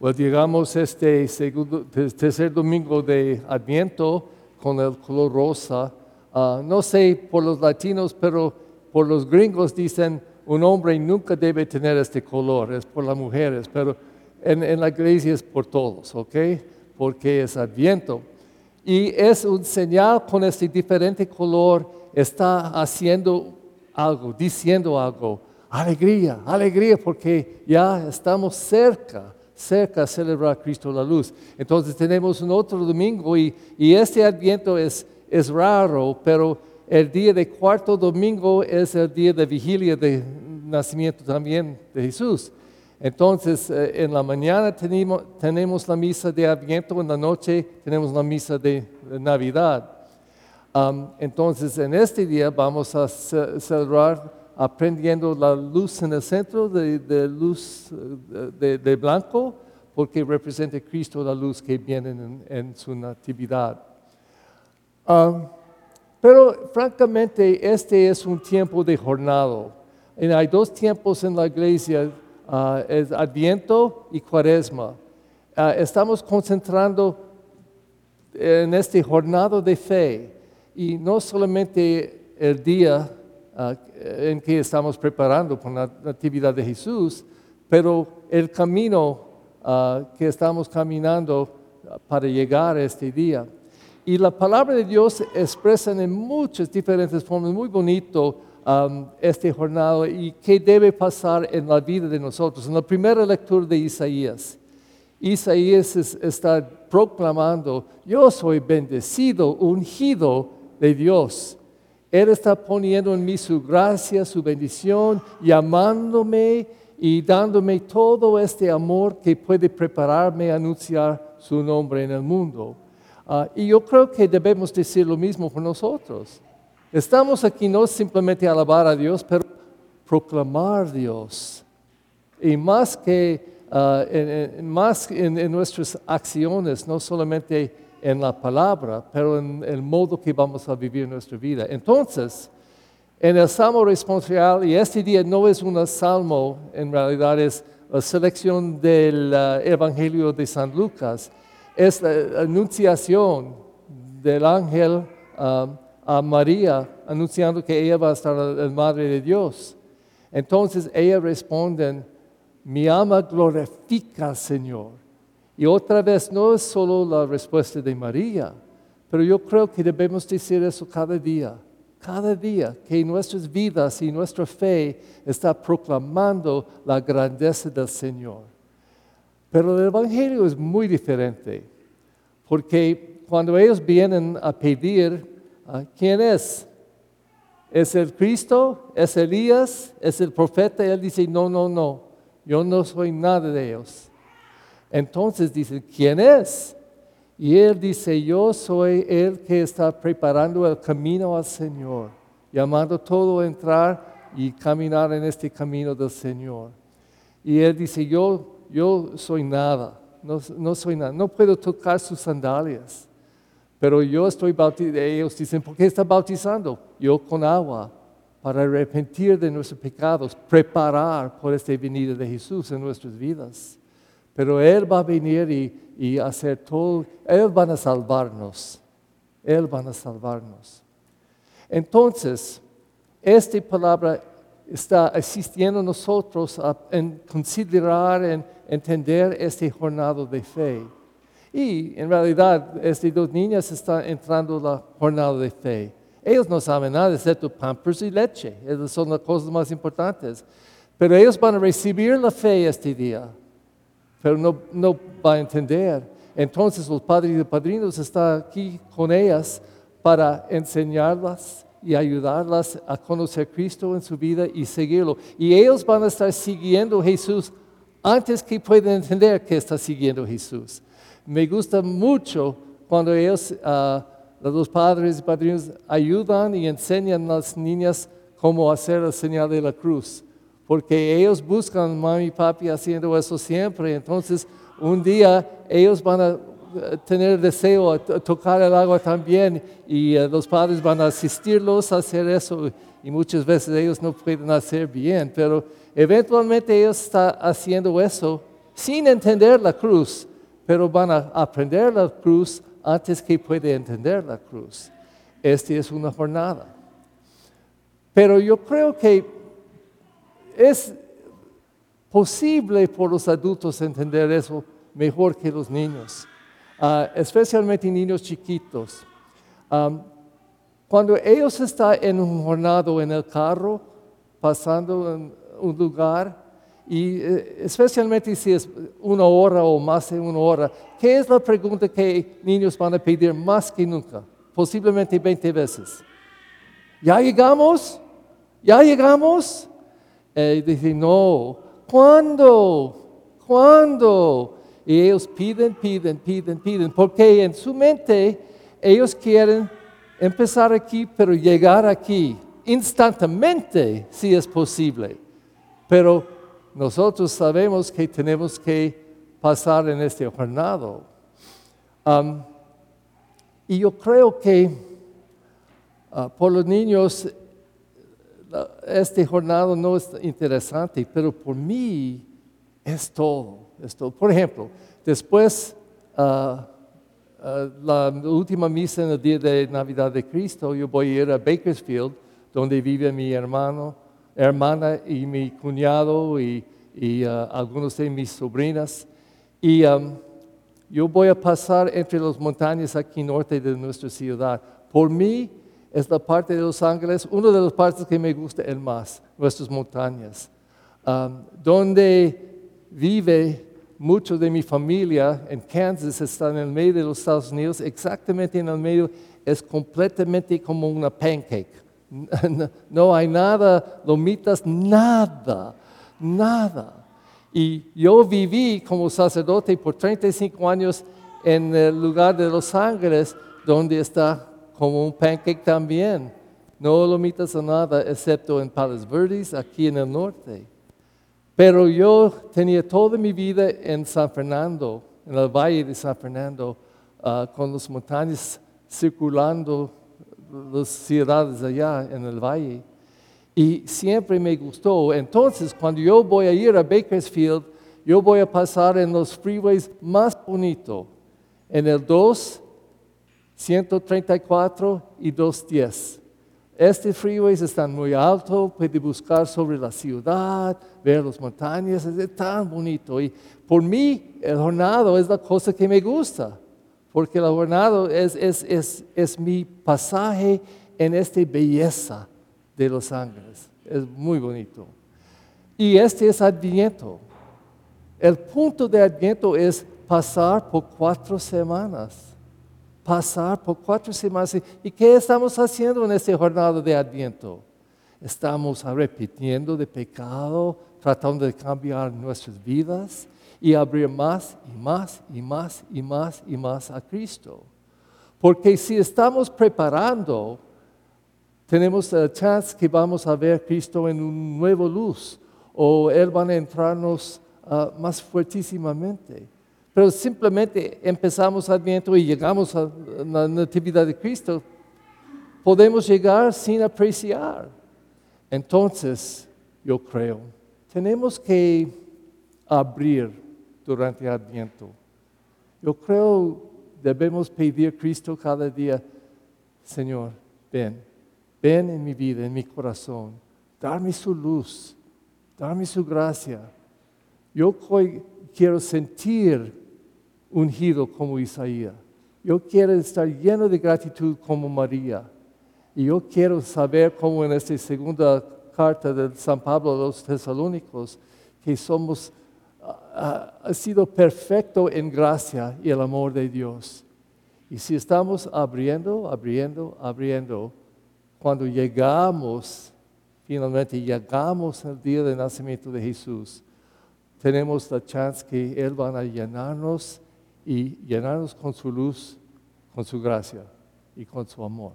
Well, llegamos este segundo, tercer domingo de Adviento con el color rosa. Ah, no sé por los latinos, pero por los gringos dicen un hombre nunca debe tener este color, es por las mujeres, pero en, en la iglesia es por todos, ¿ok? Porque es Adviento. Y es un señal con este diferente color, está haciendo algo, diciendo algo. Alegría, alegría, porque ya estamos cerca cerca a celebrar Cristo la luz. Entonces tenemos un otro domingo y, este adviento es, es raro, pero el día de cuarto domingo es el día de vigilia de nacimiento también de Jesús. Entonces, eh, en la mañana tenemos, tenemos, la misa de Adviento, en la noche tenemos la misa de, Navidad. entonces, en este día vamos a celebrar aprendiendo la luz en el centro de, luz de, blanco, porque representa Cristo la luz que viene en, su natividad. Pero francamente, este es un tiempo de jornada. Hay dos tiempos en la iglesia, uh, Adviento y Cuaresma. Uh, estamos concentrando en este jornada de fe y no solamente el día Ah, en que estamos preparando por la actividad de Jesús, pero el camino ah, que estamos caminando para llegar a este día. Y la palabra de Dios expresa en muchas diferentes formas, muy bonito este jornada y qué debe pasar en la vida de nosotros. En la primera lectura de Isaías, Isaías está proclamando, yo soy bendecido, ungido de Dios él está poniendo en mí su gracia, su bendición, llamándome y dándome todo este amor que puede prepararme a anunciar su nombre en el mundo. Ah, y yo creo que debemos decir lo mismo por nosotros. Estamos aquí no simplemente a alabar a Dios, pero proclamar Dios. Y más que ah, más en nuestras acciones, no solamente en la palabra, pero en el modo que vamos a vivir nuestra vida. Entonces, en el Salmo responsorial, y este día no es un salmo, en realidad es la selección del uh, Evangelio de San Lucas, es la anunciación del ángel um, a María, anunciando que ella va a estar la madre de Dios. Entonces ella responde, mi alma glorifica Señor y otra vez, no es solo la respuesta de María, pero yo creo que debemos decir eso cada día, cada día, que nuestras vidas y nuestra fe está proclamando la grandeza del Señor. Pero el Evangelio es muy diferente, porque cuando ellos vienen a pedir, ah, ¿quién es? ¿Es el Cristo? ¿Es Elías? ¿Es el profeta? Él dice, no, no, no, yo no soy nada de ellos. Entonces dice, ¿quién es? Y él dice, yo soy el que está preparando el camino al Señor, llamando todo a entrar y caminar en este camino del Señor. Y él dice, yo, yo soy nada, no, no soy nada, no puedo tocar sus sandalias, pero yo estoy bautizando. Ellos dicen, ¿por qué está bautizando? Yo con agua, para arrepentir de nuestros pecados, preparar por esta venida de Jesús en nuestras vidas. Pero Él va a venir y, hacer todo, Él va a salvarnos, Él va a salvarnos. Entonces, esta palabra está asistiendo a nosotros a en considerar, en entender este jornada de fe. Y en realidad, estas dos niñas están entrando en la jornada de fe. Ellos no saben nada excepto pampers y leche. Esas son las cosas más importantes. Pero ellos van a recibir la fe este día pero no, va a entender. Entonces los padres y padrinos están aquí con ellas para enseñarlas y ayudarlas a conocer a Cristo en su vida y seguirlo. Y ellos van a estar siguiendo a Jesús antes que puedan entender que está siguiendo a Jesús. Me gusta mucho cuando ellos, uh, los padres y padrinos, ayudan y enseñan a las niñas cómo hacer la señal de la cruz porque ellos buscan mami y papi haciendo eso siempre. Entonces, un día ellos van a eh, tener deseo to- tocar el agua también y eh, los padres van a asistirlos a hacer eso y muchas veces ellos no pueden hacer bien, pero eventualmente ellos están haciendo eso sin entender la cruz, pero van a aprender la cruz antes que puede entender la cruz. Esta es una jornada. Pero yo creo que es posible por los adultos entender eso mejor que los niños, ah, especialmente niños chiquitos. Cuando ellos están en un jornado en el carro, pasando en un lugar, y eh, especialmente si es una hora o más de una hora, ¿qué es la pregunta que niños van a pedir más que nunca? Posiblemente 20 veces. ¿Ya llegamos? ¿Ya llegamos? Eh, dice, no. ¿Cuándo? ¿Cuándo? Y ellos piden, piden, piden, piden, porque en su mente ellos quieren empezar aquí, pero llegar aquí instantáneamente, si es posible. Pero nosotros sabemos que tenemos que pasar en este jornado. Y yo creo que ah, por los niños este jornado no es interesante, pero por mí es todo, es todo. Por ejemplo, después ah, ah, la última misa en el día de Navidad de Cristo, yo voy a ir a Bakersfield, donde vive mi hermano, hermana y mi cuñado y, y, ah, algunos de mis sobrinas. Y am, yo voy a pasar entre las montañas aquí norte de nuestra ciudad. Por mí es la parte de Los Ángeles, una de las partes que me gusta el más, nuestras montañas, um, donde vive mucho de mi familia en Kansas, está en el medio de los Estados Unidos, exactamente en el medio, es completamente como una pancake. No hay nada, lomitas, nada, nada. Y yo viví como sacerdote por 35 años en el lugar de Los Ángeles, donde está como un pancake también. No lomitas o nada, excepto en Palos Verdes, aquí en el norte. Pero yo tenía toda mi vida en San Fernando, en el valle de San Fernando, ah, con las montañas circulando las ciudades allá en el valle. Y siempre me gustó. Entonces, cuando yo voy a ir a Bakersfield, yo voy a pasar en los freeways más bonitos, en el 2, 134 y 210. Estos freeways están muy altos, puede buscar sobre la ciudad, ver las montañas, es tan bonito. Y por mí, el jornado es la cosa que me gusta, porque el jornado es, es, es, es mi pasaje en esta belleza de Los Ángeles. Es muy bonito. Y este es Adviento. El punto de Adviento es pasar por cuatro semanas. Pasar por cuatro semanas. ¿Y qué estamos haciendo en este jornada de Adviento? Estamos arrepintiendo de pecado, tratando de cambiar nuestras vidas y abrir más y más y más y más y más a Cristo. Porque si estamos preparando, tenemos la chance que vamos a ver Cristo en una nueva luz o Él va a entrarnos ah, más fuertísimamente. Pero simplemente empezamos Adviento y llegamos a la Natividad de Cristo, podemos llegar sin apreciar. Entonces, yo creo, tenemos que abrir durante Adviento. Yo creo debemos pedir a Cristo cada día, Señor, ven, ven en mi vida, en mi corazón, darme su luz, darme su gracia. Yo quiero sentir ungido como Isaías. Yo quiero estar lleno de gratitud como María. Y yo quiero saber como en esta segunda carta de San Pablo a los tesalónicos, que somos, ah, ah, ha sido perfecto en gracia y el amor de Dios. Y si estamos abriendo, abriendo, abriendo, cuando llegamos, finalmente llegamos al día del nacimiento de Jesús, tenemos la chance que Él va a llenarnos y llenarnos con su luz, con su gracia y con su amor.